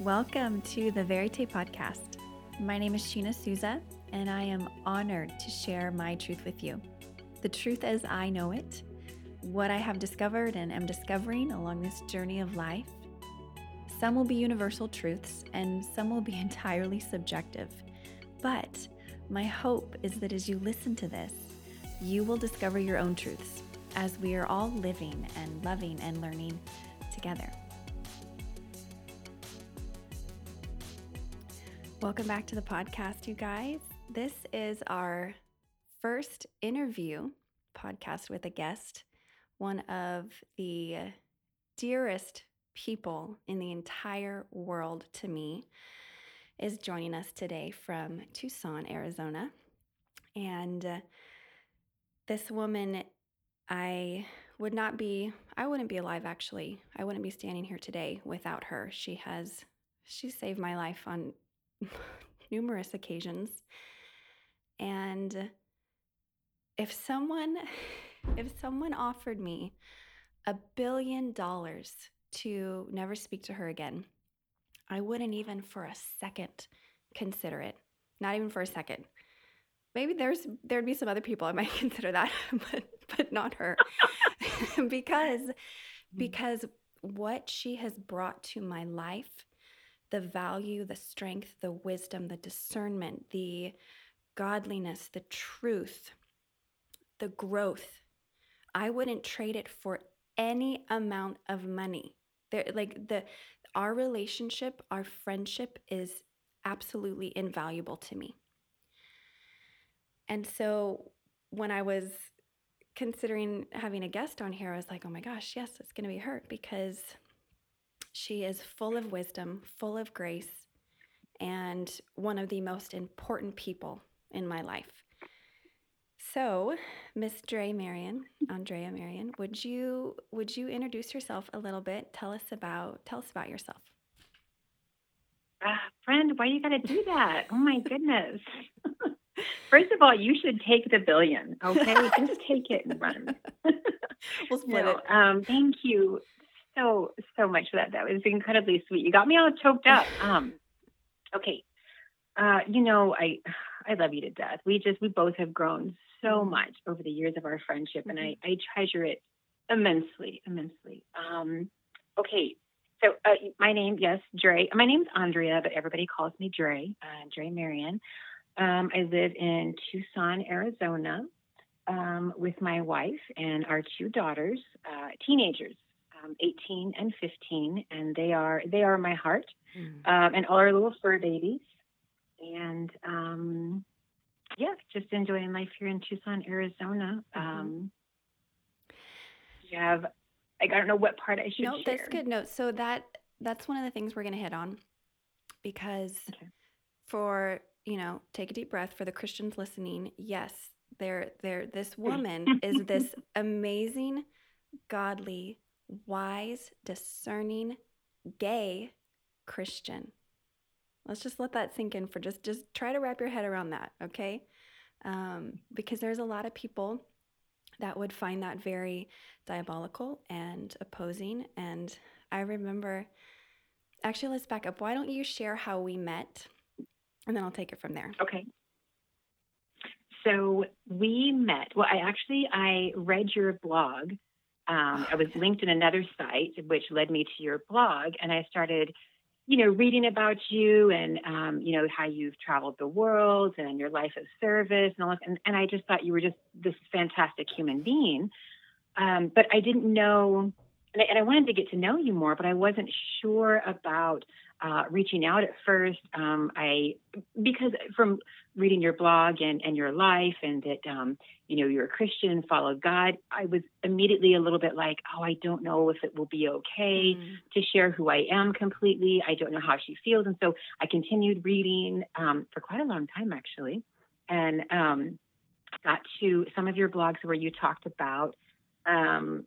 Welcome to the Verite podcast. My name is Sheena Souza, and I am honored to share my truth with you. The truth as I know it, what I have discovered and am discovering along this journey of life. Some will be universal truths, and some will be entirely subjective. But my hope is that as you listen to this, you will discover your own truths as we are all living and loving and learning together. Welcome back to the podcast, you guys. This is our first interview podcast with a guest, one of the dearest people in the entire world to me is joining us today from Tucson, Arizona. And uh, this woman, I would not be, I wouldn't be alive actually. I wouldn't be standing here today without her. She has, she saved my life on numerous occasions. And if someone if someone offered me a billion dollars to never speak to her again, I wouldn't even for a second consider it. Not even for a second. Maybe there's there'd be some other people I might consider that, but but not her. because mm. because what she has brought to my life the value, the strength, the wisdom, the discernment, the godliness, the truth, the growth. I wouldn't trade it for any amount of money. There like the our relationship, our friendship is absolutely invaluable to me. And so when I was considering having a guest on here, I was like, oh my gosh, yes, it's going to be her because she is full of wisdom, full of grace, and one of the most important people in my life. So, Miss Dre Marion, Andrea Marion, would you would you introduce yourself a little bit? Tell us about tell us about yourself. Uh, friend, why you got to do that? Oh my goodness. First of all, you should take the billion, okay? Just take it and run. we'll split no, it. Um, thank you so so much for that. That was incredibly sweet. You got me all choked up. Um, okay, uh, you know I I love you to death. We just we both have grown so mm-hmm. much over the years of our friendship, and I mm-hmm. I treasure it immensely, immensely. Um, okay, so uh, my name, yes, Dre. My name's Andrea, but everybody calls me Dre. Uh, Dre Marion. Um, I live in Tucson, Arizona, um, with my wife and our two daughters, uh, teenagers um, 18 and 15, and they are they are my heart, mm. um, and all our little fur babies, and um, yeah, just enjoying life here in Tucson, Arizona. Mm-hmm. Um, you have, I don't know what part I should. No, share. that's good. No, so that that's one of the things we're going to hit on, because okay. for you know, take a deep breath for the Christians listening. Yes, there, there. This woman is this amazing, godly wise, discerning, gay Christian. Let's just let that sink in for just just try to wrap your head around that, okay? Um, because there's a lot of people that would find that very diabolical and opposing. And I remember, actually, let's back up. Why don't you share how we met, and then I'll take it from there. Okay. So we met. Well, I actually I read your blog um, I was linked in another site, which led me to your blog, and I started, you know, reading about you and um, you know how you've traveled the world and your life of service and all. That, and, and I just thought you were just this fantastic human being, um, but I didn't know, and I, and I wanted to get to know you more, but I wasn't sure about uh, reaching out at first. Um, I because from reading your blog and, and your life and that um, you know you're a Christian, follow God, I was immediately a little bit like, oh, I don't know if it will be okay mm. to share who I am completely. I don't know how she feels, and so I continued reading um, for quite a long time actually, and um, got to some of your blogs where you talked about. Um,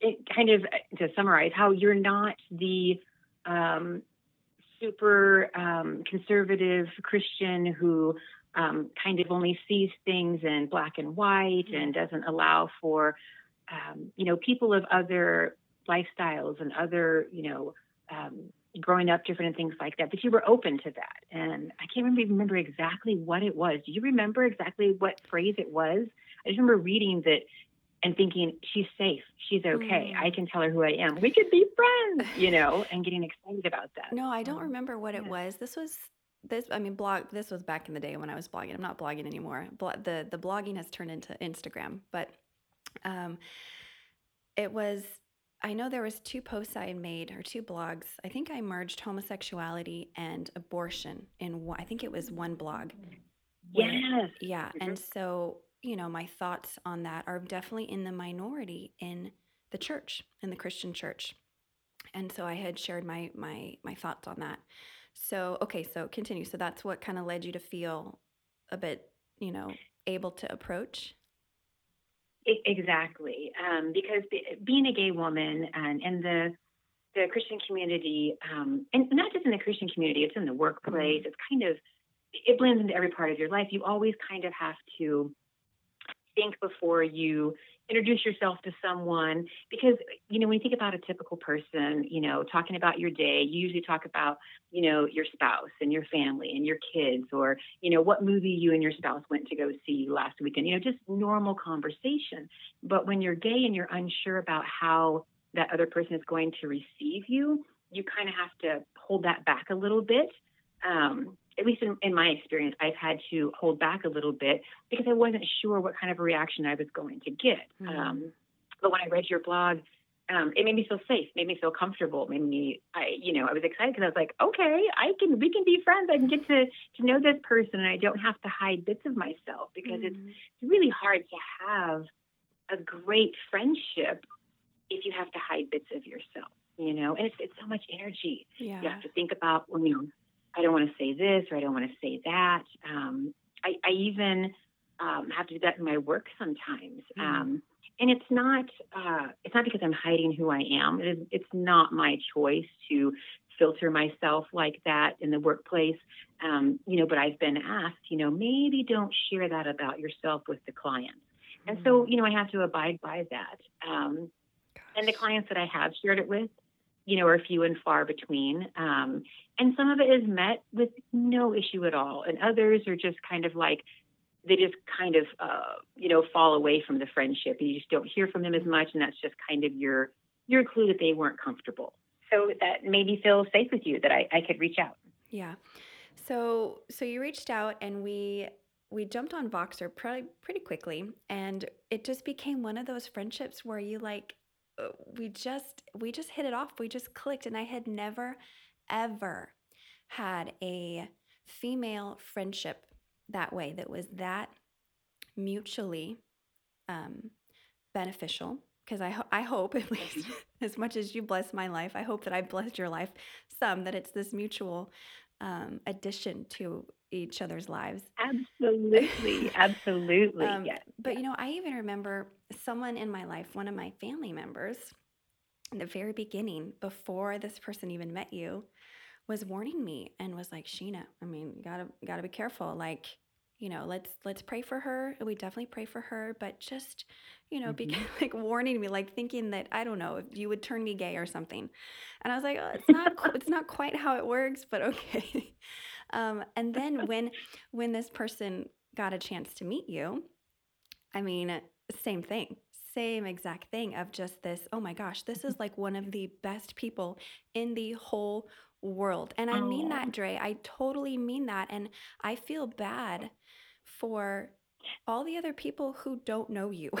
it kind of to summarize how you're not the um, super um, conservative Christian who um, kind of only sees things in black and white mm-hmm. and doesn't allow for, um, you know, people of other lifestyles and other, you know, um, growing up, different and things like that. But you were open to that, and I can't remember remember exactly what it was. Do you remember exactly what phrase it was? I just remember reading that and thinking she's safe, she's okay. Mm. I can tell her who I am. We could be friends, you know, and getting excited about that. No, I don't um, remember what yeah. it was. This was this i mean blog this was back in the day when i was blogging i'm not blogging anymore the the blogging has turned into instagram but um it was i know there was two posts i had made or two blogs i think i merged homosexuality and abortion in one i think it was one blog yes yeah mm-hmm. and so you know my thoughts on that are definitely in the minority in the church in the christian church and so i had shared my my my thoughts on that so, okay, so continue. So that's what kind of led you to feel a bit, you know, able to approach? Exactly. Um, because being a gay woman and, and the, the Christian community, um, and not just in the Christian community, it's in the workplace, it's kind of, it blends into every part of your life. You always kind of have to think before you introduce yourself to someone because you know when you think about a typical person you know talking about your day you usually talk about you know your spouse and your family and your kids or you know what movie you and your spouse went to go see last weekend you know just normal conversation. But when you're gay and you're unsure about how that other person is going to receive you you kind of have to hold that back a little bit um, at least in, in, my experience, I've had to hold back a little bit because I wasn't sure what kind of a reaction I was going to get. Mm-hmm. Um, but when I read your blog, um, it made me feel safe, made me feel comfortable, made me, I, you know, I was excited because I was like, okay, I can, we can be friends. I can get to to know this person, and I don't have to hide bits of myself because mm-hmm. it's really hard to have a great friendship if you have to hide bits of yourself, you know. And it's it's so much energy. Yeah. You have to think about when you I don't want to say this or I don't want to say that. Um, I, I, even um, have to do that in my work sometimes. Mm. Um, and it's not uh, it's not because I'm hiding who I am. It is, it's not my choice to filter myself like that in the workplace. Um, you know, but I've been asked, you know, maybe don't share that about yourself with the clients. And so, mm. you know, I have to abide by that. Um, and the clients that I have shared it with, you know, are few and far between. Um, and some of it is met with no issue at all. And others are just kind of like, they just kind of, uh, you know, fall away from the friendship and you just don't hear from them as much. And that's just kind of your, your clue that they weren't comfortable. So that made me feel safe with you that I, I could reach out. Yeah. So, so you reached out and we, we jumped on Voxer pretty, pretty quickly and it just became one of those friendships where you like we just we just hit it off. We just clicked and I had never ever had a female friendship that way that was that mutually um, beneficial because I, ho- I hope at least as much as you bless my life i hope that I've blessed your life some that it's this mutual um, addition to each other's lives. Absolutely. Absolutely. um, yes. But, you know, I even remember someone in my life, one of my family members, in the very beginning, before this person even met you, was warning me and was like, Sheena, I mean, you gotta gotta be careful. Like, you know, let's let's pray for her. We definitely pray for her, but just, you know, mm-hmm. be like warning me, like thinking that I don't know if you would turn me gay or something. And I was like, oh, it's not it's not quite how it works, but okay. Um, and then when when this person got a chance to meet you, I mean, same thing, same exact thing of just this. Oh my gosh, this is like one of the best people in the whole world. And I mean that, Dre. I totally mean that. And I feel bad for all the other people who don't know you.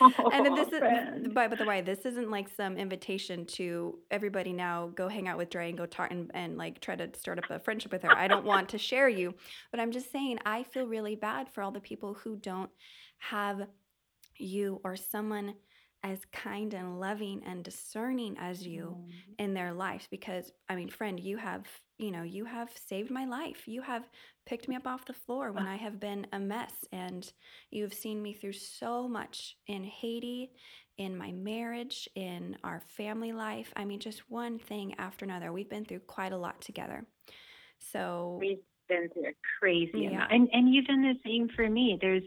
and then this is by, by the way this isn't like some invitation to everybody now go hang out with Dre and go talk and, and like try to start up a friendship with her i don't want to share you but i'm just saying i feel really bad for all the people who don't have you or someone as kind and loving and discerning as you mm. in their lives because i mean friend you have you know you have saved my life. You have picked me up off the floor when i have been a mess and you've seen me through so much in haiti in my marriage in our family life. I mean just one thing after another. We've been through quite a lot together. So we've been through a crazy yeah. amount. And and you've done the same for me. There's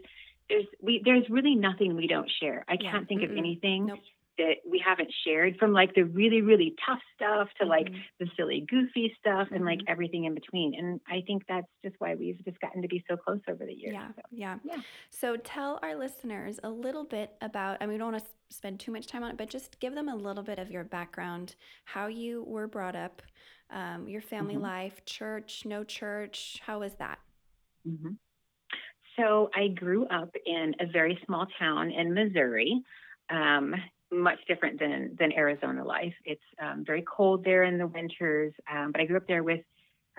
there's we there's really nothing we don't share. I can't think mm of anything. Nope. That we haven't shared from like the really really tough stuff to like Mhm. the silly goofy stuff and like Mhm. everything in between and i think that's just why we've just gotten to be so close over the years Yeah, So, yeah. yeah. So tell our listeners a little bit about, I mean, we don't want to spend too much time on it, but just give them a little bit of your background, how you were brought up, um, your family Mhm. life, church, no church. How was that? Mhm. So I grew up in a very small town in Missouri, um, much different than than Arizona life. It's um, very cold there in the winters, um, but I grew up there with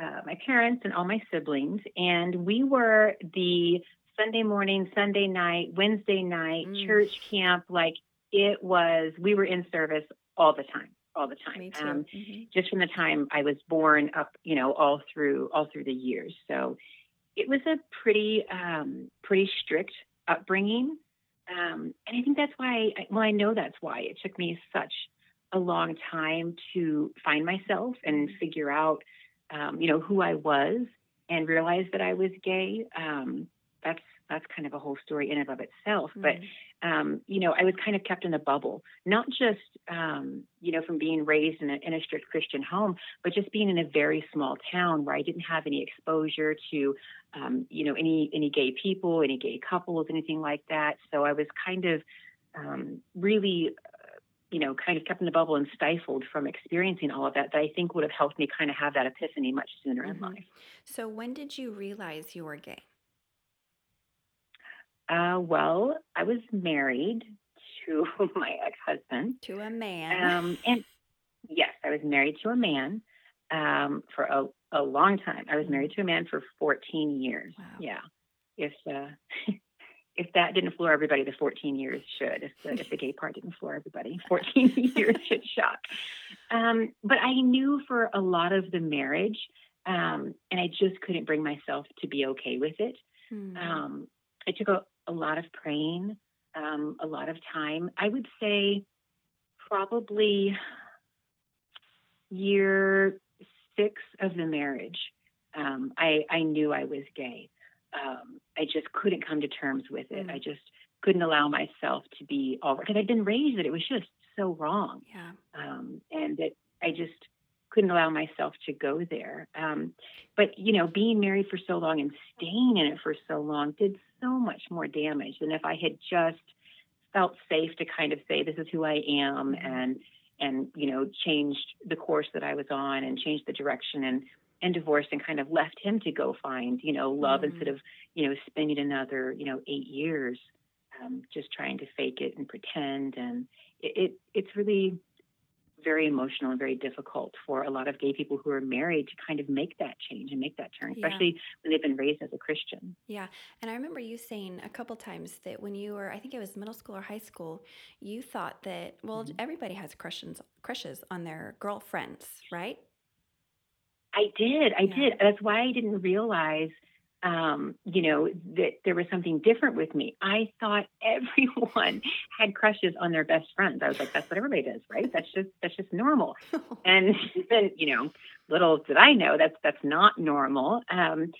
uh, my parents and all my siblings, and we were the Sunday morning, Sunday night, Wednesday night Mm. church camp. Like it was, we were in service all the time, all the time. Me too. Um, Mhm. just from the time I was born up, you know, all through all through the years. So it was a pretty um, pretty strict upbringing, um, and I think that's why. I, Well, I know that's why it took me such a long time to find myself and figure out, um, you know, who I was and realize that I was gay. Um, that's that's kind of a whole story in and of itself. But Mhm. um, you know, I was kind of kept in a bubble, not just, um, you know, from being raised in a, in a strict Christian home, but just being in a very small town where I didn't have any exposure to, um, you know, any any gay people, any gay couples, anything like that. So I was kind of um, really, uh, you know, kind of kept in the bubble and stifled from experiencing all of that. That I think would have helped me kind of have that epiphany much sooner in Mhm. life. So when did you realize you were gay? Uh, well, I was married to my ex-husband. To a man. Um, and yes, I was married to a man um, for a, a long time. I was married to a man for 14 years. Wow. Yeah. If uh, if that didn't floor everybody, the 14 years should. If the, if the gay part didn't floor everybody, 14 years should shock. Um, but I knew for a lot of the marriage, um, and I just couldn't bring myself to be okay with it. Mhm. Um, it took a, a lot of praying, um, a lot of time. I would say probably year six of the marriage, um, I, I knew I was gay. Um, I just couldn't come to terms with it. Mm. I just couldn't allow myself to be all because I'd been raised that it was just so wrong yeah. um, and that I just couldn't allow myself to go there. Um, but you know, being married for so long and staying in it for so long did so much more damage than if I had just felt safe to kind of say, "This is who I am," Mhm. and and you know, changed the course that I was on and changed the direction and and divorced and kind of left him to go find you know love Mhm. instead of you know spending another you know eight years um, just trying to fake it and pretend and it, it it's really very emotional and very difficult for a lot of gay people who are married to kind of make that change and make that turn, Yeah. especially when they've been raised as a Christian. Yeah. And I remember you saying a couple times that when you were, I think it was middle school or high school, you thought that, well, Mhm. everybody has crushes, crushes on their girlfriends, right? I did, I Yeah. did. That's why I didn't realize, um, you know, that there was something different with me. I thought everyone had crushes on their best friends. I was like, that's what everybody does, right? That's just that's just normal. and then you know little did i know that's that's not normal um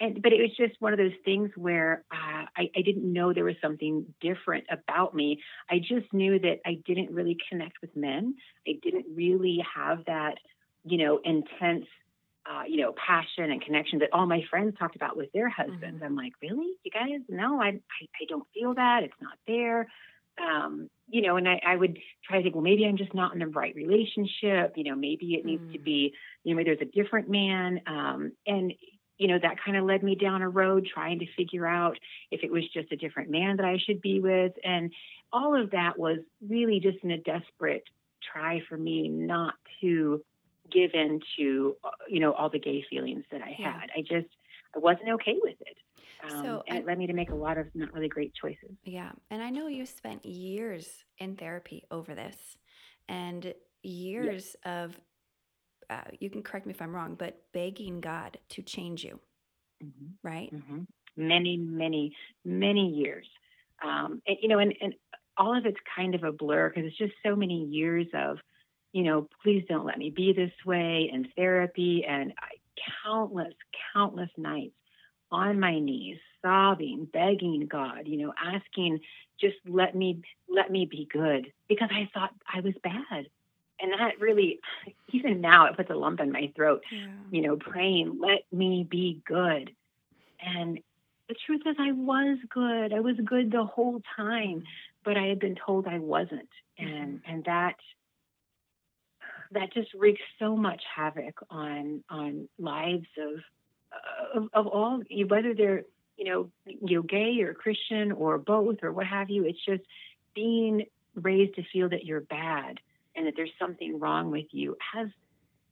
and but it was just one of those things where uh, I, I didn't know there was something different about me i just knew that i didn't really connect with men i didn't really have that you know intense uh, you know passion and connection that all my friends talked about with their husbands i'm like really you guys no I, I i don't feel that it's not there um, you know, and I, I would try to think, well, maybe I'm just not in the right relationship. You know, maybe it needs to Mm. be, you know, maybe there's a different man. Um, and, you know, that kind of led me down a road trying to figure out if it was just a different man that I should be with. And all of that was really just in a desperate try for me not to give in to, you know, all the gay feelings that I Yeah. had. I just, I wasn't okay with it. Um, So and I- it led me to make a lot of not really great choices. Yeah. And I know you spent years in therapy over this and years of, uh, you can correct me if I'm wrong, but begging God to change you, hmm right? hmm Many, many, many years. Um, and, you know, and, and all of it's kind of a blur because it's just so many years of, you know, please don't let me be this way and therapy and I, countless, countless nights on my knees, sobbing, begging God, you know, asking just let me let me be good because I thought I was bad. And that really even now it puts a lump in my throat, Yeah. you know, praying, let me be good. And the truth is I was good. I was good the whole time, but I had been told I wasn't. And mm-hmm. and that that just wreaks so much havoc on on lives of of, of all whether they're you know you know gay or Christian or both or what have you. It's just being raised to feel that you're bad and that there's something wrong with you has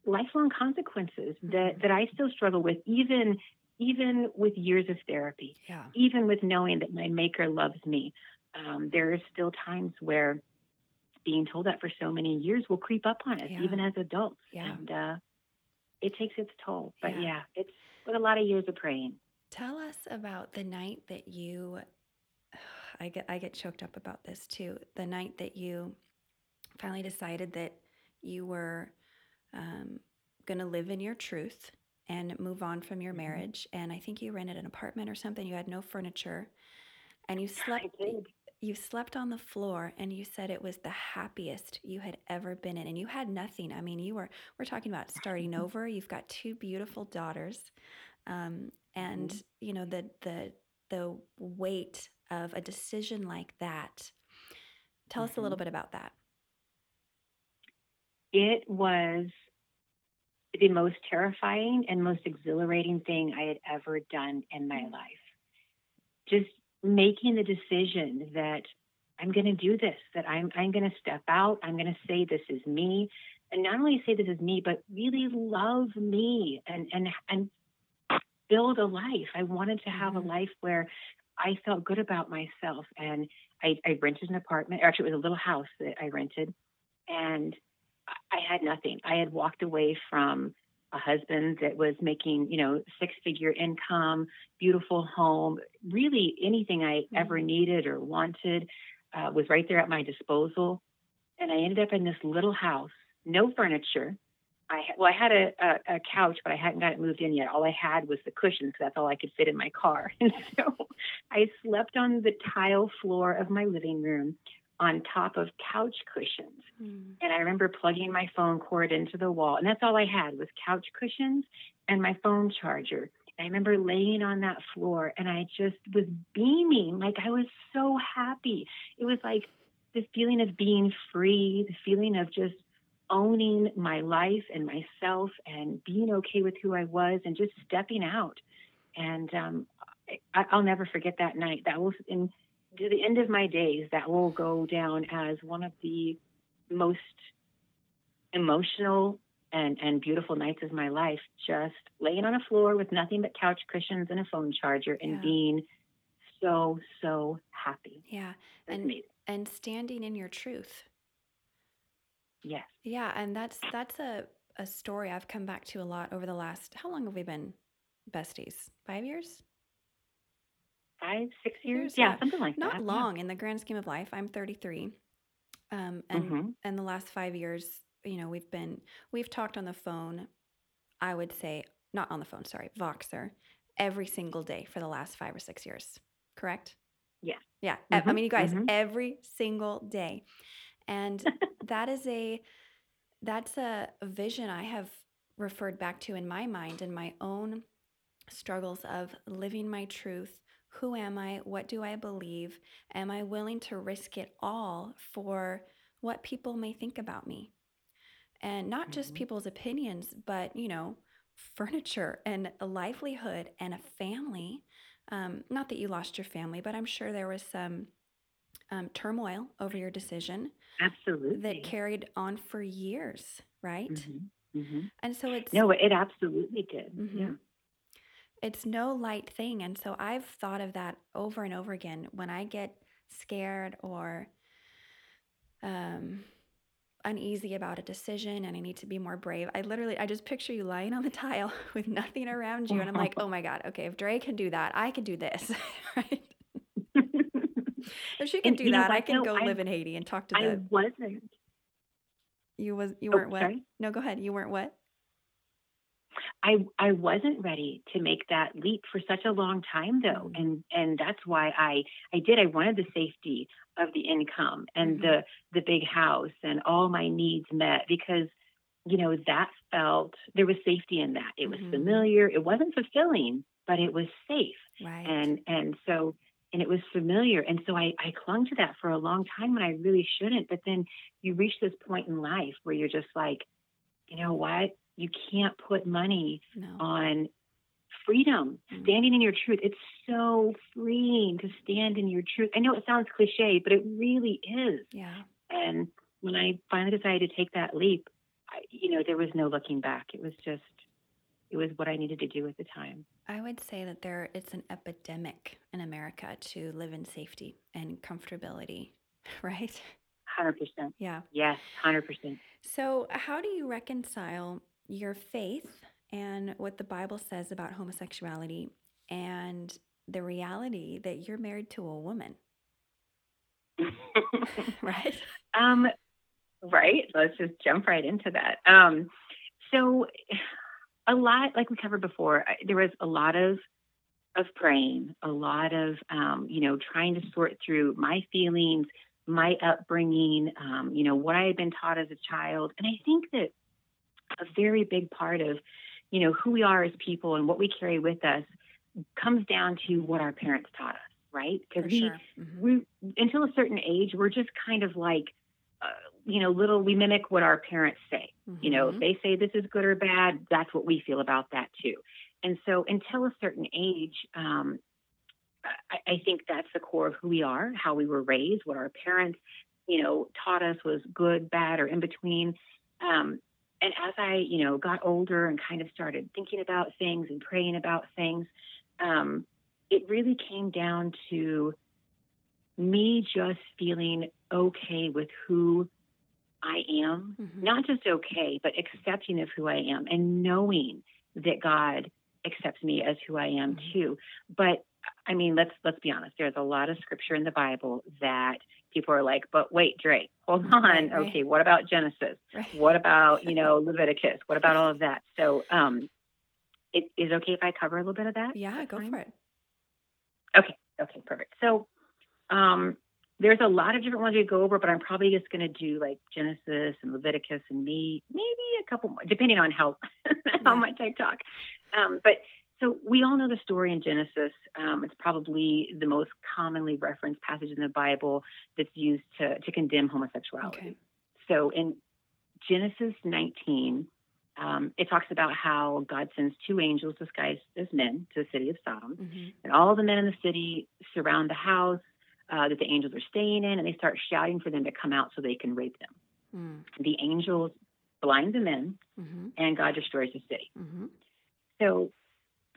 lifelong consequences that that I still struggle with even even with years of therapy Yeah. even with knowing that my maker loves me um, there are still times where being told that for so many years will creep up on us Yeah. even as adults Yeah. and uh, it takes its toll but Yeah. yeah. it's been a lot of years of praying Tell us about the night that you I get I get choked up about this too. The night that you finally decided that you were um, going to live in your truth and move on from your Mhm. marriage. And I think you rented an apartment or something. You had no furniture, and you slept. You slept on the floor, and you said it was the happiest you had ever been in, and you had nothing. I mean, you were. We're talking about starting over. You've got two beautiful daughters, um, and Mhm. you know the the the weight of a decision like that. Tell us a little Mhm. bit about that. it was the most terrifying and most exhilarating thing I had ever done in my Mm. life. Just making the decision that I'm going to do this, that I'm, I'm going to step out, I'm going to say this is me, and not only say this is me, but really love me and, and, and build a life. I wanted to have a mm-hmm. life where I felt good about myself. And I, I rented an apartment, or actually, it was a little house that I rented, and I had nothing. I had walked away from a husband that was making, you know, six figure income, beautiful home, really anything I ever Mhm. needed or wanted uh, was right there at my disposal. And I ended up in this little house, no furniture. I well, I had a, a, a couch, but I hadn't got it moved in yet. All I had was the cushions. That's all I could fit in my car. And so I slept on the tile floor of my living room on top of couch cushions. Mm. And I remember plugging my phone cord into the wall, and that's all I had was couch cushions and my phone charger. I remember laying on that floor, and I just was beaming, like I was so happy. It was like the feeling of being free, the feeling of just owning my life and myself, and being okay with who I was, and just stepping out. And um, I, I'll never forget that night. That was in to the end of my days. That will go down as one of the most emotional and, and beautiful nights of my life, just laying on a floor with nothing but couch cushions and a phone charger and Yeah. being so, so happy. Yeah, was and amazing. and standing in your truth. Yes. Yeah, and that's that's a a story I've come back to a lot over the last. How long have we been besties? Five years? Five, six Years, yeah. Yeah, something like Not that. Not long in the grand scheme of life. I'm 33, um, Yeah. and hmm and the last five years, you know, we've been we've talked on the phone. I would say not on the phone. Sorry, Voxer, every single day for the last five or six years. Correct? Yeah. Yeah. e- I mean, you guys, mhm. every single day, and that is a that's a vision I have referred back to in my mind and my own struggles of living my truth. Who am I? What do I believe? Am I willing to risk it all for what people may think about me? And not just Mhm. people's opinions, but, you know, furniture and a livelihood and a family. Um, not that you lost your family, but I'm sure there was some um, turmoil over your decision Absolutely. that carried on for years, right? Mhm, mhm. And so it's No, it absolutely did. Mhm. Yeah. It's no light thing. And so I've thought of that over and over again when I get scared or um, uneasy about a decision and I need to be more brave. I literally, I just picture you lying on the tile with nothing around you. And I'm like, oh my God, okay, if Dre can do that, I can do this, right? If she can And do that, I can though? go I- live in Haiti and talk to I the, wasn't. you was, you Oh, weren't what? sorry. No, go ahead. You weren't what? I I wasn't ready to make that leap for such a long time though, Mhm. and and that's why I I did. I wanted the safety of the income and Mhm. the the big house and all my needs met because you know that felt there was safety in that. It was Mhm. familiar. It wasn't fulfilling, but it was safe Right. and and so and it was familiar and so I, I clung to that for a long time when I really shouldn't. But then you reach this point in life where you're just like, you know what? You can't put money no. on freedom, Mm. standing in your truth. It's so freeing to stand in your truth. I know it sounds cliche, but it really is. yeah. And when I finally decided to take that leap, I, you know, there was no looking back. It was just, it was what I needed to do at the time. I would say that there it's an epidemic in America to live in safety and comfortability, right? 100%. Yeah. Yes, 100%. So, how do you reconcile your faith and what the Bible says about homosexuality and the reality that you're married to a woman, right? um, right. Let's just jump right into that. Um, so, a lot, like we covered before, I- there was a lot of of praying, a lot of um, you know trying to sort through my feelings, my upbringing, um, you know what I had been taught as a child, and I think that a very big part of you know who we are as people and what we carry with us comes down to what our parents taught us, right? Because we sure. Mhm. we until a certain age we're just kind of like uh, you know little we mimic what our parents say you know if Mhm. they say this is good or bad that's what we feel about that too and so until a certain age um, I, I think that's the core of who we are how we were raised what our parents you know taught us was good bad or in between um, and as i you know got older and kind of started thinking about things and praying about things um, it really came down to me just feeling okay with who I am, Mhm. not just okay, but accepting of who I am and knowing that God accepts me as who I am Mhm. too. But I mean, let's let's be honest. There's a lot of scripture in the Bible that people are like, "But wait, Drake, hold on. Right, right. Okay, what about Genesis? Right. What about you know Leviticus? What about all of that?" So, um, it is okay if I cover a little bit of that. Yeah, go for it. Okay, okay, perfect. So um, there's a lot of different ones we go over, but I'm probably just going to do like Genesis and Leviticus and me, maybe a couple more, depending on how how much I talk. Um, but so we all know the story in Genesis. Um, it's probably the most commonly referenced passage in the Bible that's used to to condemn homosexuality. Okay. So in Genesis 19, um, it talks about how God sends two angels disguised as men to the city of Sodom. hmm And all the men in the city surround the house uh, that the angels are staying in, and they start shouting for them to come out so they can rape them. Mm. The angels blind the men, hmm and God destroys the city. hmm So,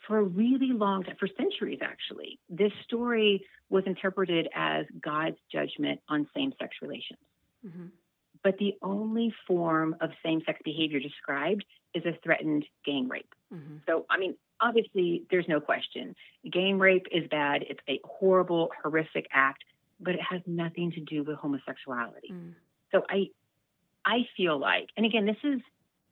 for a really long time, for centuries actually, this story was interpreted as God's judgment on same sex relations. hmm But the only form of same sex behavior described is a threatened gang rape. hmm So, I mean, obviously, there's no question. Gang rape is bad. It's a horrible, horrific act, but it has nothing to do with homosexuality. Mm. So, I, I feel like, and again, this is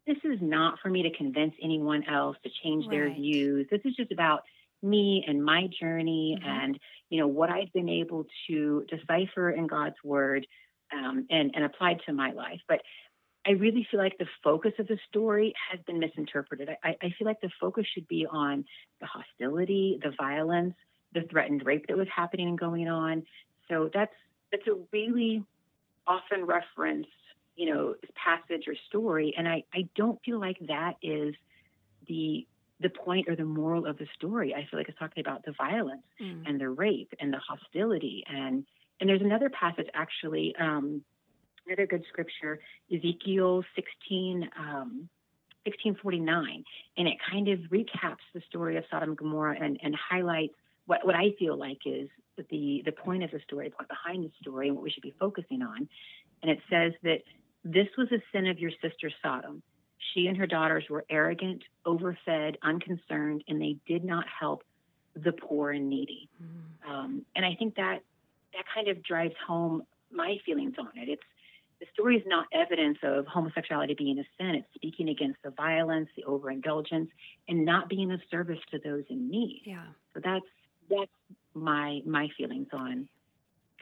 this is not for me to convince anyone else to change their views. This is just about me and my journey Mhm. and you know what I've been able to decipher in God's word um, and and applied to my life. But I really feel like the focus of the story has been misinterpreted. I, I feel like the focus should be on the hostility, the violence, the threatened rape that was happening and going on. So that's that's a really often referenced, you know, passage or story, and I, I don't feel like that is the the point or the moral of the story. I feel like it's talking about the violence Mm. and the rape and the hostility and and there's another passage actually um, another good scripture ezekiel 16 um, 1649 and it kind of recaps the story of sodom and gomorrah and, and highlights what, what i feel like is the the point of the story the point behind the story and what we should be focusing on and it says that this was a sin of your sister sodom she and her daughters were arrogant overfed unconcerned and they did not help the poor and needy Mm. um, and I think that that kind of drives home my feelings on it. It's the story is not evidence of homosexuality being a sin. It's speaking against the violence, the overindulgence, and not being of service to those in need. Yeah. So that's that's my my feelings on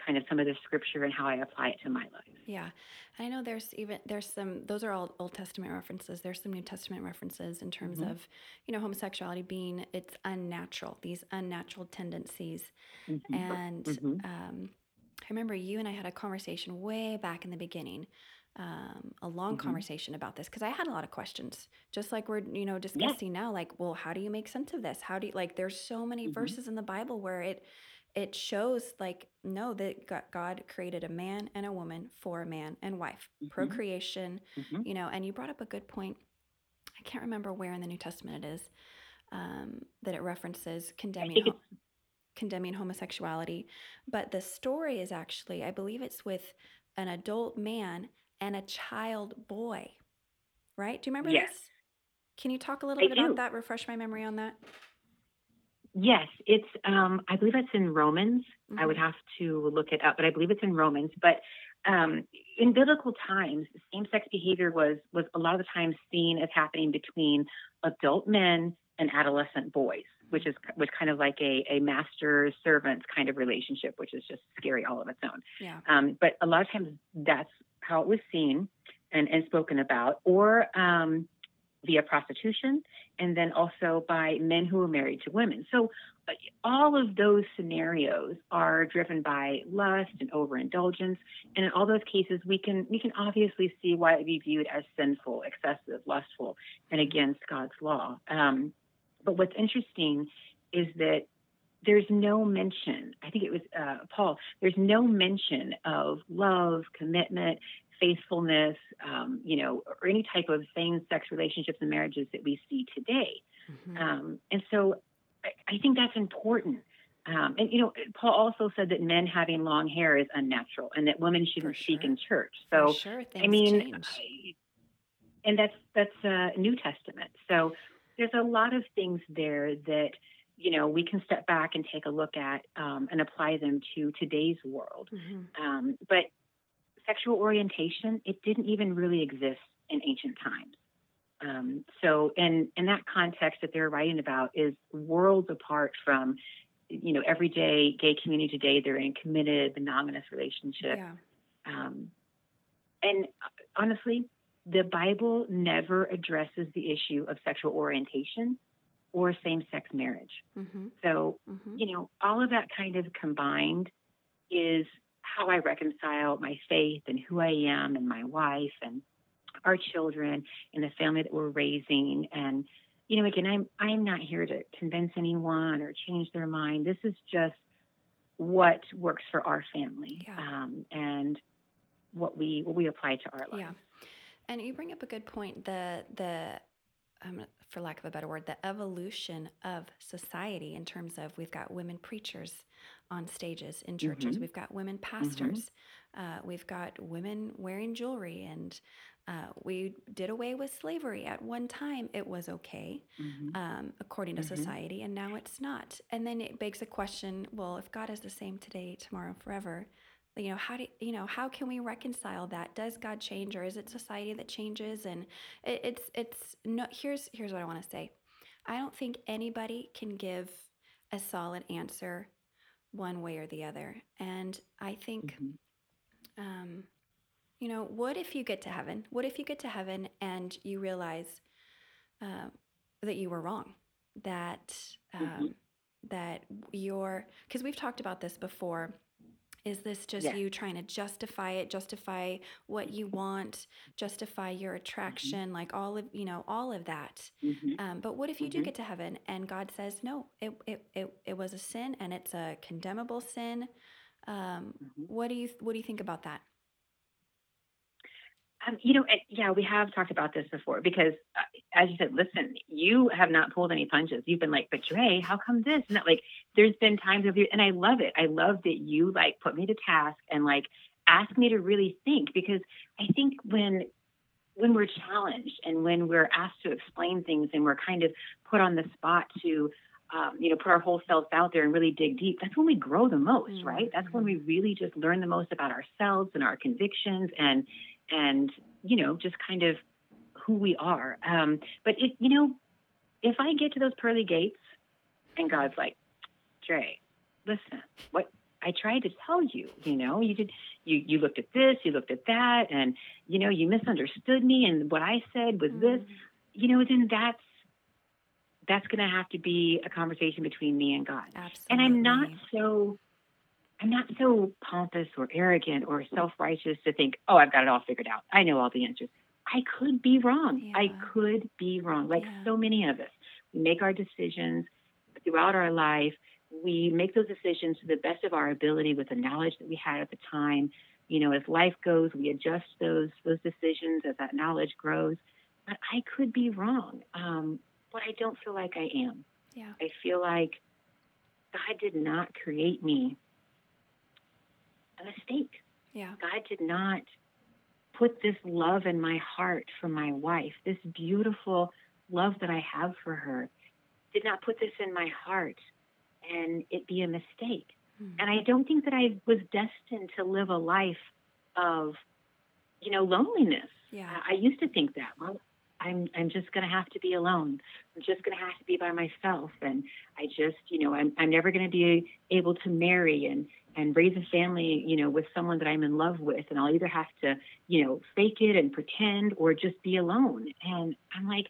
kind of some of the scripture and how I apply it to my life. Yeah. I know there's even there's some those are all Old Testament references. There's some New Testament references in terms Mhm. of, you know, homosexuality being it's unnatural, these unnatural tendencies. Mhm. And Mhm. um, I remember you and I had a conversation way back in the beginning, um, a long Mhm. conversation about this because I had a lot of questions, just like we're you know discussing now. Like, well, how do you make sense of this? How do you like? There's so many Mhm. verses in the Bible where it it shows like no that God created a man and a woman for a man and wife, Mhm. procreation, Mhm. you know. And you brought up a good point. I can't remember where in the New Testament it is um, that it references condemning ho- condemning homosexuality, but the story is actually, I believe it's with an adult man and a child boy, right? Do you remember yes, this? Can you talk a little I bit about that? Refresh my memory on that. Yes, it's um I believe it's in Romans. I would Mhm. have to look it up, but I believe it's in Romans. But um in biblical times, same-sex behavior was was a lot of the time seen as happening between adult men and adolescent boys, which is which kind of like a, a master servant kind of relationship, which is just scary all of its own. Yeah. Um, but a lot of times that's how it was seen and, and spoken about, or um, via prostitution, and then also by men who are married to women. So uh, all of those scenarios are driven by lust and overindulgence, and in all those cases, we can we can obviously see why it would be viewed as sinful, excessive, lustful, and against God's law. Um, but what's interesting is that there's no mention, I think it was uh, Paul, there's no mention of love, commitment, faithfulness, um, you know, or any type of same sex relationships and marriages that we see today. Mhm. Um, and so I, I think that's important. Um, and, you know, Paul also said that men having long hair is unnatural and that women shouldn't speak in church. So, sure, I mean. I- and that's that's uh, New Testament. So there's a lot of things there that you know we can step back and take a look at um, and apply them to today's world. Mhm. Um, but sexual orientation it didn't even really exist in ancient times. Um, so in in that context that they're writing about is worlds apart from you know everyday gay community today. They're in committed monogamous relationships. Yeah. Um, and uh, honestly, the Bible never addresses the issue of sexual orientation or same sex marriage. hmm So, hmm you know, all of that kind of combined is how I reconcile my faith and who I am and my wife and our children and the family that we're raising. And, you know, again, I'm I'm not here to convince anyone or change their mind. This is just what works for our family Yeah. um, and what we what we apply to our life. Yeah. And you bring up a good point. The the um, for lack of a better word, the evolution of society in terms of we've got women preachers on stages in churches, Mhm. we've got women pastors, uh, we've got women wearing jewelry, and uh, we did away with slavery at one time. It was okay Mhm. um, according to Mhm. society, and now it's not. And then it begs the question: Well, if God is the same today, tomorrow, forever, you know, how do you know how can we reconcile that? Does God change, or is it society that changes? And it, it's it's no. Here's here's what I want to say. I don't think anybody can give a solid answer one way or the other. And I think Mhm. um, you know, what if you get to heaven? What if you get to heaven and you realize uh, that you were wrong? That um, Mhm. that you're because we've talked about this before. Is this just Yes. you trying to justify it, justify what you want, justify your attraction, like all of you know, all of that? Mhm. Um, but what if you do Mhm. get to heaven and God says, no, it, it, it, it was a sin and it's a condemnable sin? Um, Mhm. what do you what do you think about that? Um, you know, and, yeah, we have talked about this before because, uh, as you said, listen, you have not pulled any punches. You've been like, but Dre, how come this? And that, like, there's been times of you, and I love it. I love that you like put me to task and like ask me to really think because I think when when we're challenged and when we're asked to explain things and we're kind of put on the spot to um, you know put our whole selves out there and really dig deep that's when we grow the most Mm, right that's when we really just learn the most about ourselves and our convictions and and you know, just kind of who we are. Um, but it, you know, if I get to those pearly gates and God's like, Dre, listen, what I tried to tell you, you know, you did, you, you looked at this, you looked at that, and, you know, you misunderstood me. And what I said was mm-hmm. this, you know, then that's, that's going to have to be a conversation between me and God. Absolutely. And I'm not so, I'm not so pompous or arrogant or self righteous to think, oh, I've got it all figured out. I know all the answers. I could be wrong. Yeah. I could be wrong. Like yeah. so many of us, we make our decisions throughout our life. We make those decisions to the best of our ability with the knowledge that we had at the time. You know, as life goes, we adjust those those decisions as that knowledge grows. But I could be wrong. Um, but I don't feel like I am. Yeah. I feel like God did not create me a mistake. Yeah. God did not put this love in my heart for my wife, this beautiful love that I have for her, did not put this in my heart and it be a mistake. Mm-hmm. And I don't think that I was destined to live a life of, you know, loneliness. Yeah. I, I used to think that. Well, I'm I'm just going to have to be alone. I'm just going to have to be by myself, and I just, you know, I'm I'm never going to be able to marry and and raise a family, you know, with someone that I'm in love with. And I'll either have to, you know, fake it and pretend or just be alone. And I'm like,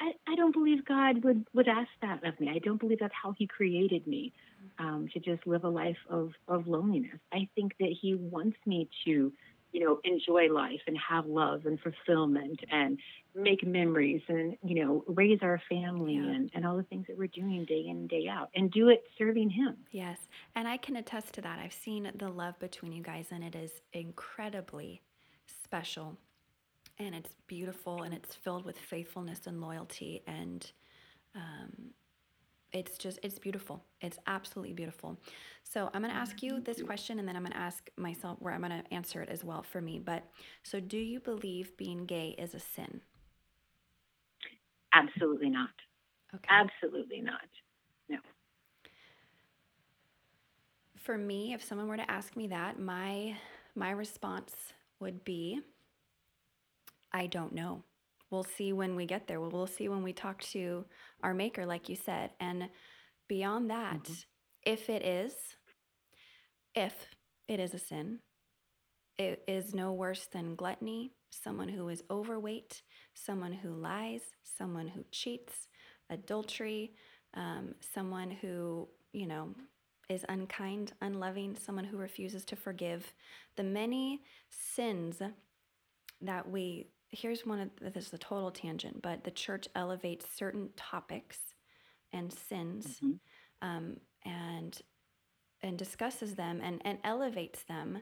I, I don't believe God would, would ask that of me. I don't believe that's how he created me, um, to just live a life of, of loneliness. I think that he wants me to you know, enjoy life and have love and fulfillment and make memories and, you know, raise our family yeah. and, and all the things that we're doing day in and day out and do it serving Him. Yes. And I can attest to that. I've seen the love between you guys and it is incredibly special and it's beautiful and it's filled with faithfulness and loyalty and um, it's just it's beautiful. It's absolutely beautiful. So i'm going to ask you this question and then i'm going to ask myself where i'm going to answer it as well for me but so do you believe being gay is a sin? Absolutely not. Okay. Absolutely not. No. For me if someone were to ask me that my my response would be i don't know we'll see when we get there. We'll, see when we talk to our maker, like you said. And beyond that, mm-hmm. if it is, if it is a sin, it is no worse than gluttony, someone who is overweight, someone who lies, someone who cheats, adultery, um, someone who, you know, is unkind, unloving, someone who refuses to forgive. The many sins that we here's one of this is a total tangent, but the church elevates certain topics and sins mm-hmm. um, and and discusses them and, and elevates them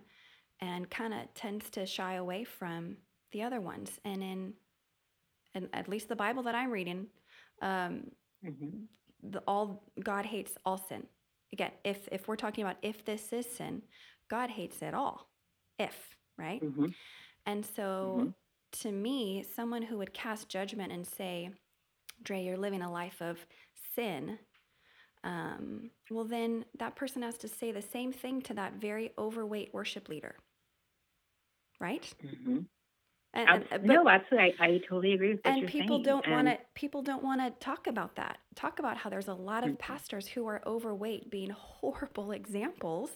and kind of tends to shy away from the other ones. And in and at least the Bible that I'm reading, um, mm-hmm. the, all God hates all sin. Again, if if we're talking about if this is sin, God hates it all. If right, mm-hmm. and so mm-hmm to me, someone who would cast judgment and say, Dre, you're living a life of sin, um, well, then that person has to say the same thing to that very overweight worship leader. Right? Mm-hmm. And, and, but, no, absolutely. I, I totally agree with what and you're people saying. don't want to. People don't want to talk about that. Talk about how there's a lot of mm-hmm. pastors who are overweight, being horrible examples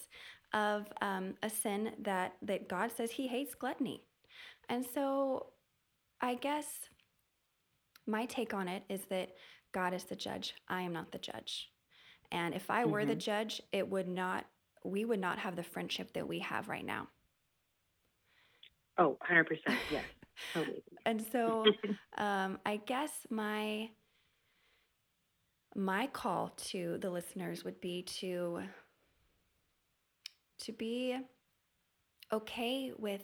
of um, a sin that that God says He hates gluttony. And so I guess my take on it is that God is the judge. I am not the judge. And if I were mm-hmm. the judge, it would not, we would not have the friendship that we have right now. Oh, 100%. Yes. totally. and so um, I guess my my call to the listeners would be to to be okay with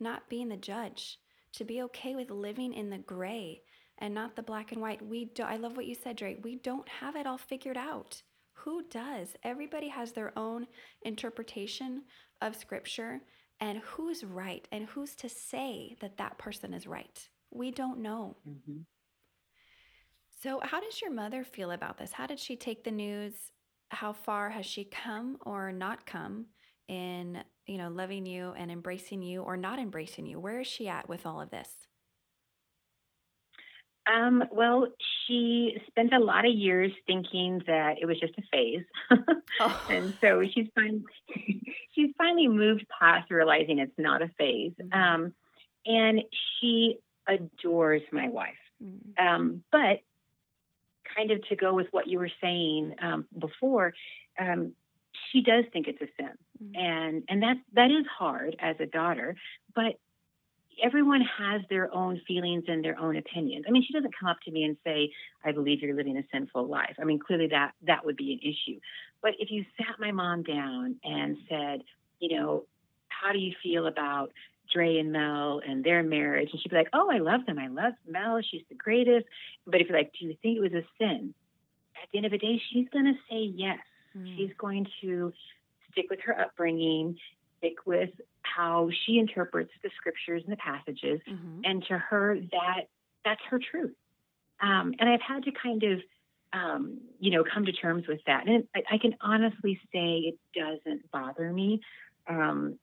not being the judge, to be okay with living in the gray and not the black and white. We do, I love what you said, Dre. We don't have it all figured out. Who does? Everybody has their own interpretation of scripture and who's right and who's to say that that person is right. We don't know. Mm-hmm. So, how does your mother feel about this? How did she take the news? How far has she come or not come in you know, loving you and embracing you or not embracing you? Where is she at with all of this? Um, well, she spent a lot of years thinking that it was just a phase, Oh. and so she's finally she's finally moved past realizing it's not a phase. Mhm. Um, and she adores my wife. Mm. Um, but kind of to go with what you were saying um, before, um, she does think it's a sin, Mm. and and that that is hard as a daughter. But everyone has their own feelings and their own opinions. I mean, she doesn't come up to me and say, "I believe you're living a sinful life." I mean, clearly that that would be an issue. But if you sat my mom down and said, you know, how do you feel about Dre and Mel and their marriage? And she'd be like, oh, I love them. I love Mel. She's the greatest. But if you're like, do you think it was a sin? At the end of the day, she's going to say yes. Mm. She's going to stick with her upbringing, stick with how she interprets the scriptures and the passages. Mhm. And to her, that that's her truth. Um, and I've had to kind of, um, you know, come to terms with that. And I, I can honestly say it doesn't bother me. Um,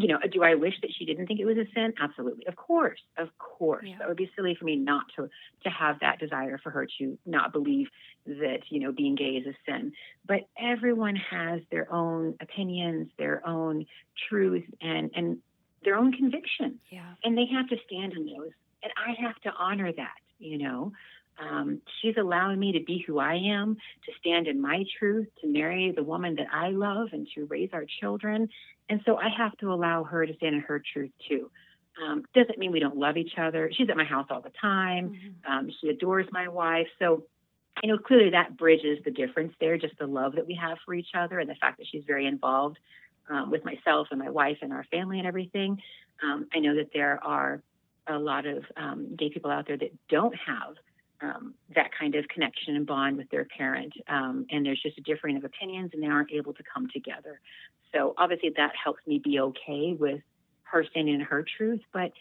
you know, do I wish that she didn't think it was a sin? Absolutely. Of course. Of course. Yeah. That would be silly for me not to to have that desire for her to not believe that, you know, being gay is a sin. But everyone has their own opinions, their own truth and and their own convictions Yeah. and they have to stand in those and i have to honor that you know um, she's allowing me to be who i am to stand in my truth to marry the woman that i love and to raise our children. And so i have to allow her to stand in her truth too. Um, doesn't mean we don't love each other. She's at my house all the time. Mhm. um, she adores my wife. So you know clearly that bridges the difference there just the love that we have for each other and the fact that she's very involved um, with myself and my wife and our family and everything. Um, I know that there are a lot of um, gay people out there that don't have um, that kind of connection and bond with their parent, um, and there's just a differing of opinions, and they aren't able to come together. So obviously, that helps me be okay with her standing in her truth. But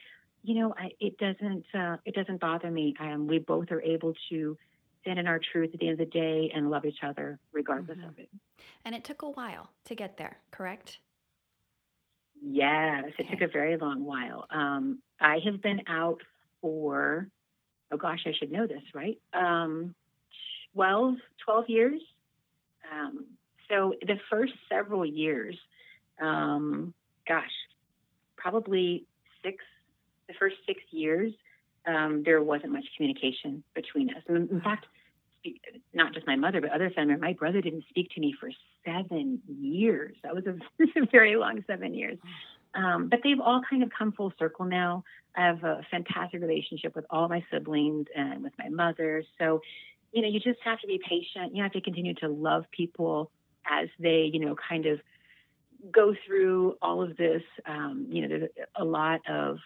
you know, I, it doesn't uh, it doesn't bother me. Um, we both are able to stand in our truth at the end of the day and love each other regardless Mhm. of it. And it took a while to get there, correct? Yes, it took a very long while. Um, I have been out for, oh gosh, I should know this, right? Um, 12, 12 years. Um, so the first several years, um, gosh, probably six, the first six years, um, there wasn't much communication between us. In, in fact, not just my mother, but other family, my brother didn't speak to me for seven years. That was a very long seven years. Um, but they've all kind of come full circle now. I have a fantastic relationship with all my siblings and with my mother. So, you know, you just have to be patient. You have to continue to love people as they, you know, kind of go through all of this. Um, you know, there's a lot of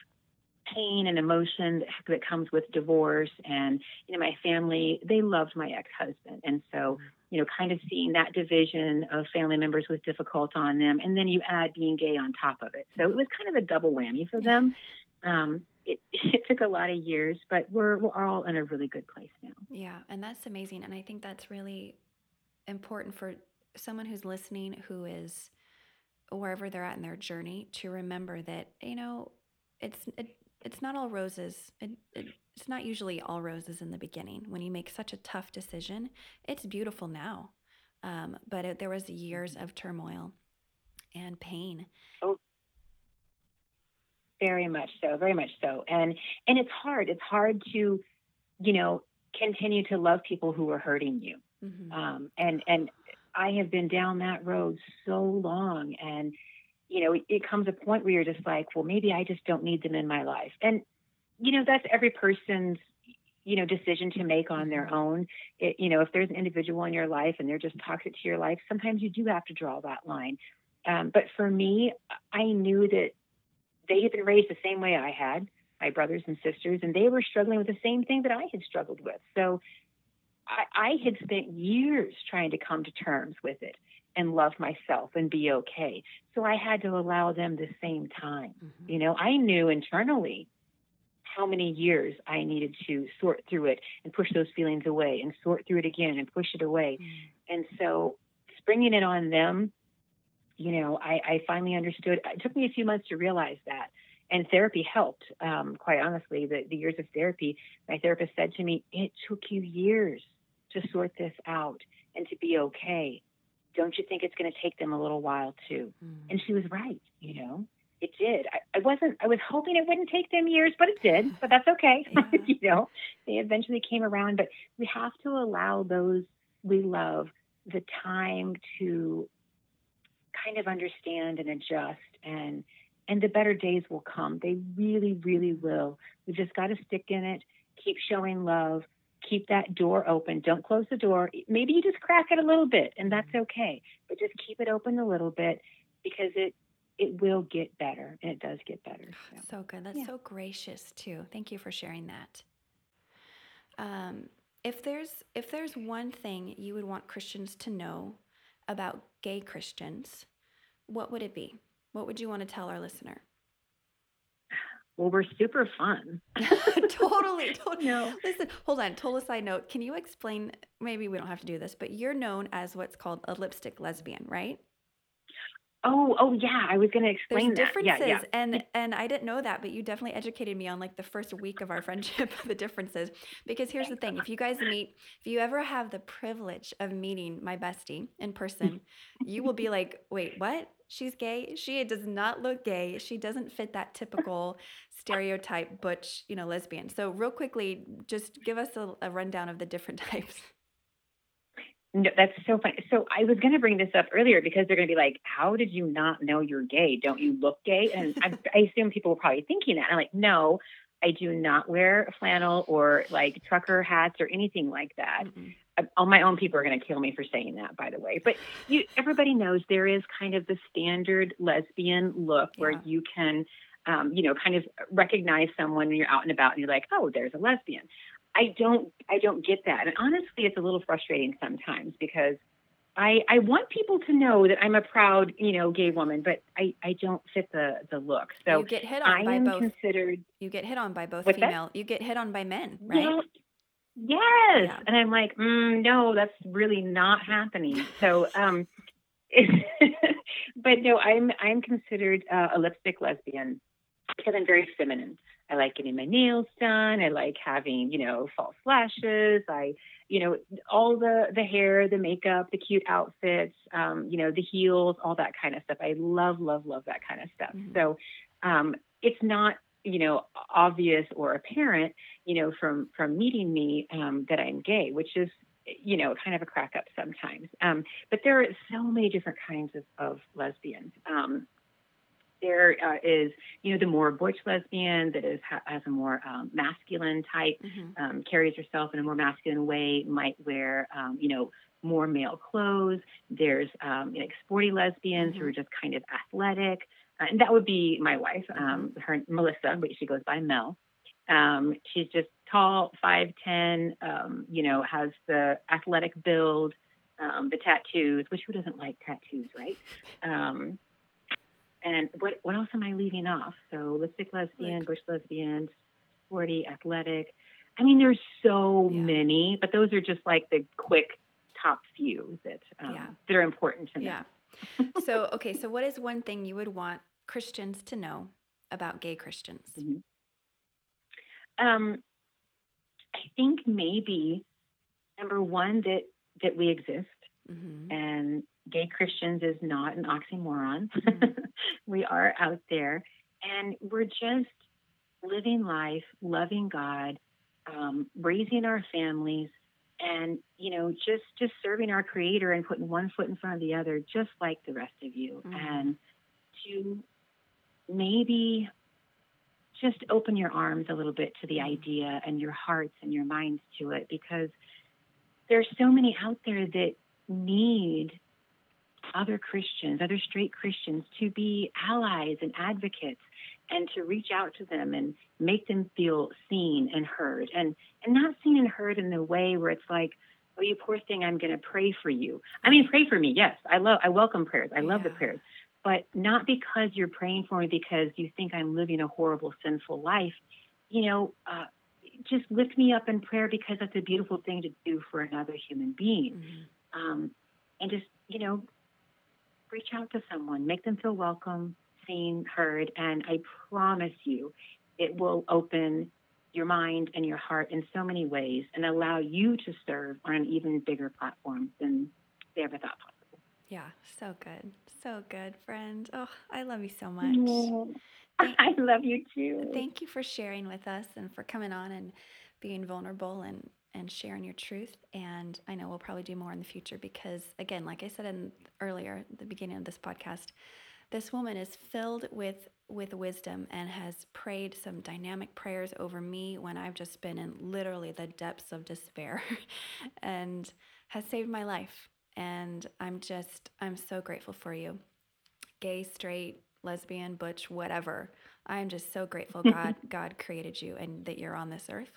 pain and emotion that, comes with divorce. And, you know, my family, they loved my ex husband. And so, you know, kind of seeing that division of family members was difficult on them. And then you add being gay on top of it. So it was kind of a double whammy for them. Um, it, it took a lot of years, but we're, we're all in a really good place now. Yeah, and that's amazing. And I think that's really important for someone who's listening who is wherever they're at in their journey to remember that, you know, it's it, it's not all roses. It, it, it's not usually all roses in the beginning. When you make such a tough decision, it's beautiful now. Um, but it, there was years of turmoil and pain. Oh, Very much so, very much so. And and it's hard. It's hard to, you know, continue to love people who are hurting you. Mhm. Um, and and I have been down that road so long, and you know, it comes a point where you're just like, well, maybe I just don't need them in my life. And you know, that's every person's you know decision to make on their own. It, you know, if there's an individual in your life and they're just toxic to your life, sometimes you do have to draw that line. Um, but for me, I knew that they had been raised the same way I had, my brothers and sisters, and they were struggling with the same thing that I had struggled with. So I, I had spent years trying to come to terms with it and love myself and be okay. So I had to allow them the same time. Mhm. You know, I knew internally how many years I needed to sort through it and push those feelings away and sort through it again and push it away. Mm. And so springing it on them, you know, I, I finally understood. It took me a few months to realize that. And therapy helped, um, quite honestly. The, the years of therapy, my therapist said to me, It took you years to sort this out and to be okay. Don't you think it's going to take them a little while too? Mm. And she was right, you know it did. I, I, wasn't. I was hoping it wouldn't take them years, but it did. But that's okay. Yeah. you know, they eventually came around. But we have to allow those we love the time to kind of understand and adjust, and and the better days will come. They really, really will. We just got to stick in it. Keep showing love. Keep that door open. Don't close the door. Maybe you just crack it a little bit, and that's mm-hmm. okay. But just keep it open a little bit because it it will get better and it does get better. So, so good. That's yeah. so gracious too. Thank you for sharing that. Um, if there's if there's one thing you would want Christians to know about gay Christians, what would it be? What would you want to tell our listener? Well, we're super fun. totally, totally. No. Listen, hold on. Total side note. Can you explain? Maybe we don't have to do this, but you're known as what's called a lipstick lesbian, right? Oh, oh yeah, I was going to explain There's that. differences, yeah, yeah. and and I didn't know that, but you definitely educated me on like the first week of our friendship the differences. Because here's the thing: if you guys meet, if you ever have the privilege of meeting my bestie in person, you will be like, "Wait, what? She's gay? She does not look gay. She doesn't fit that typical stereotype butch, you know, lesbian." So real quickly, just give us a, a rundown of the different types. No, that's so funny. So I was going to bring this up earlier because they're going to be like, "How did you not know you're gay? Don't you look gay?" And I, I assume people were probably thinking that. I'm like, "No, I do not wear flannel or like trucker hats or anything like that." Mm-hmm. All my own people are going to kill me for saying that, by the way. But you, everybody knows there is kind of the standard lesbian look yeah. where you can, um, you know, kind of recognize someone when you're out and about and you're like, oh, there's a lesbian. I don't I don't get that. And honestly, it's a little frustrating sometimes because I I want people to know that I'm a proud, you know, gay woman, but I I don't fit the the look. So you get hit on I by both. Considered, you get hit on by both female. That? You get hit on by men, right? Well, yes. Yeah. And I'm like, mm, no, that's really not happening. So um, but no, I'm I'm considered uh, a lipstick lesbian because I'm very feminine. I like getting my nails done. I like having, you know, false lashes. I, you know, all the the hair, the makeup, the cute outfits, um, you know, the heels, all that kind of stuff. I love, love, love that kind of stuff. Mm-hmm. So um, it's not, you know, obvious or apparent, you know, from from meeting me um, that I'm gay, which is you know, kind of a crack up sometimes. Um, but there are so many different kinds of, of lesbians. Um, there uh, is, you know, the more butch lesbian that is has a more um, masculine type, mm-hmm. um, carries herself in a more masculine way, might wear, um, you know, more male clothes. There's um, like sporty lesbians mm-hmm. who are just kind of athletic, and that would be my wife, um, her Melissa, but she goes by Mel. Um, she's just tall, five ten, um, you know, has the athletic build, um, the tattoos, which who doesn't like tattoos, right? Um, and what what else am I leaving off? So lipstick lesbian, butch lesbian, sporty, athletic. I mean, there's so yeah. many, but those are just like the quick top few that um, yeah. that are important to me. Yeah. so okay, so what is one thing you would want Christians to know about gay Christians? Mm-hmm. Um, I think maybe number one that that we exist, mm-hmm. and gay Christians is not an oxymoron. Mm-hmm. we are out there and we're just living life, loving God, um, raising our families, and you know, just just serving our Creator and putting one foot in front of the other, just like the rest of you, mm-hmm. and to maybe just open your arms a little bit to the idea and your hearts and your minds to it because there's so many out there that need other Christians, other straight Christians, to be allies and advocates and to reach out to them and make them feel seen and heard. And and not seen and heard in the way where it's like oh you poor thing i'm going to pray for you. I mean pray for me yes. I love i welcome prayers. I love yeah. the prayers but not because you're praying for me because you think i'm living a horrible sinful life you know uh, just lift me up in prayer because that's a beautiful thing to do for another human being mm-hmm. um, and just you know reach out to someone, make them feel welcome, seen, heard, and I promise you, it will open your mind and your heart in so many ways and allow you to serve on an even bigger platform than they ever thought possible. Yeah, so good. So good, friend. Oh, I love you so much. Thank, I love you too. Thank you for sharing with us and for coming on and being vulnerable and and sharing your truth. And I know we'll probably do more in the future because, again, like I said in earlier, the beginning of this podcast, this woman is filled with with wisdom and has prayed some dynamic prayers over me when I've just been in literally the depths of despair and has saved my life. And I'm just, I'm so grateful for you. Gay, straight, lesbian, butch, whatever. I'm just so grateful God God created you and that you're on this earth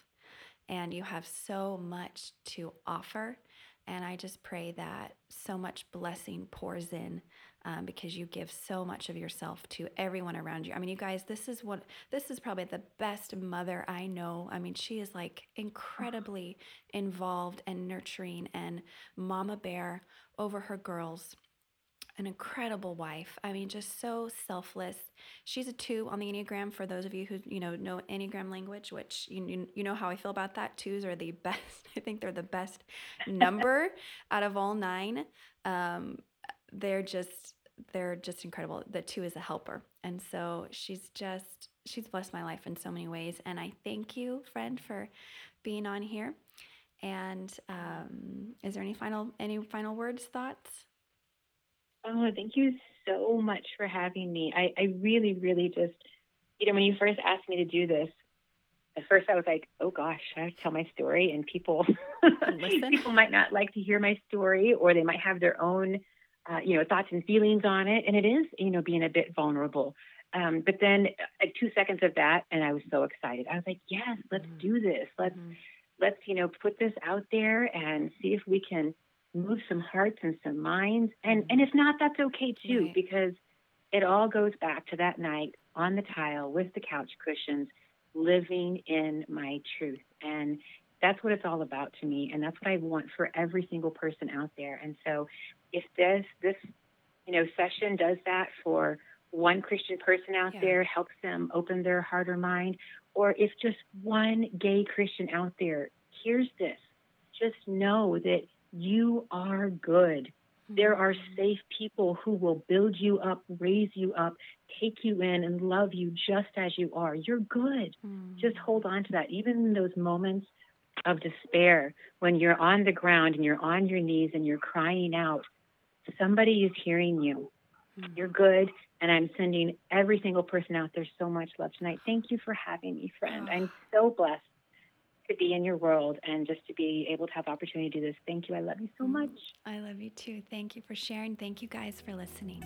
and you have so much to offer. And I just pray that so much blessing pours in um, because you give so much of yourself to everyone around you. I mean, you guys, this is what this is probably the best mother I know. I mean, she is like incredibly involved and nurturing and mama bear over her girls an incredible wife. I mean, just so selfless. She's a two on the Enneagram for those of you who, you know, know Enneagram language, which you, you, know how I feel about that. Twos are the best. I think they're the best number out of all nine. Um, they're just, they're just incredible. The two is a helper. And so she's just, she's blessed my life in so many ways. And I thank you, friend, for being on here. And um, is there any final, any final words, thoughts? Oh, thank you so much for having me. I, I really, really just, you know, when you first asked me to do this, at first I was like, oh gosh, I tell my story? And people, people might not like to hear my story, or they might have their own, uh, you know, thoughts and feelings on it. And it is, you know, being a bit vulnerable. Um, but then, like two seconds of that, and I was so excited. I was like, yes, let's mm-hmm. do this. Let's, mm-hmm. let's, you know, put this out there and see if we can move some hearts and some minds. And and if not, that's okay too, right. because it all goes back to that night on the tile with the couch cushions, living in my truth. And that's what it's all about to me. And that's what I want for every single person out there. And so if this this, you know, session does that for one Christian person out yeah. there, helps them open their heart or mind, or if just one gay Christian out there hears this, just know that you are good. There are mm-hmm. safe people who will build you up, raise you up, take you in, and love you just as you are. You're good. Mm. Just hold on to that. Even in those moments of despair, when you're on the ground and you're on your knees and you're crying out, somebody is hearing you. Mm. You're good. And I'm sending every single person out there so much love tonight. Thank you for having me, friend. I'm so blessed to be in your world and just to be able to have the opportunity to do this. Thank you. I love you so mm. much. I love you too. Thank you for sharing. Thank you guys for listening.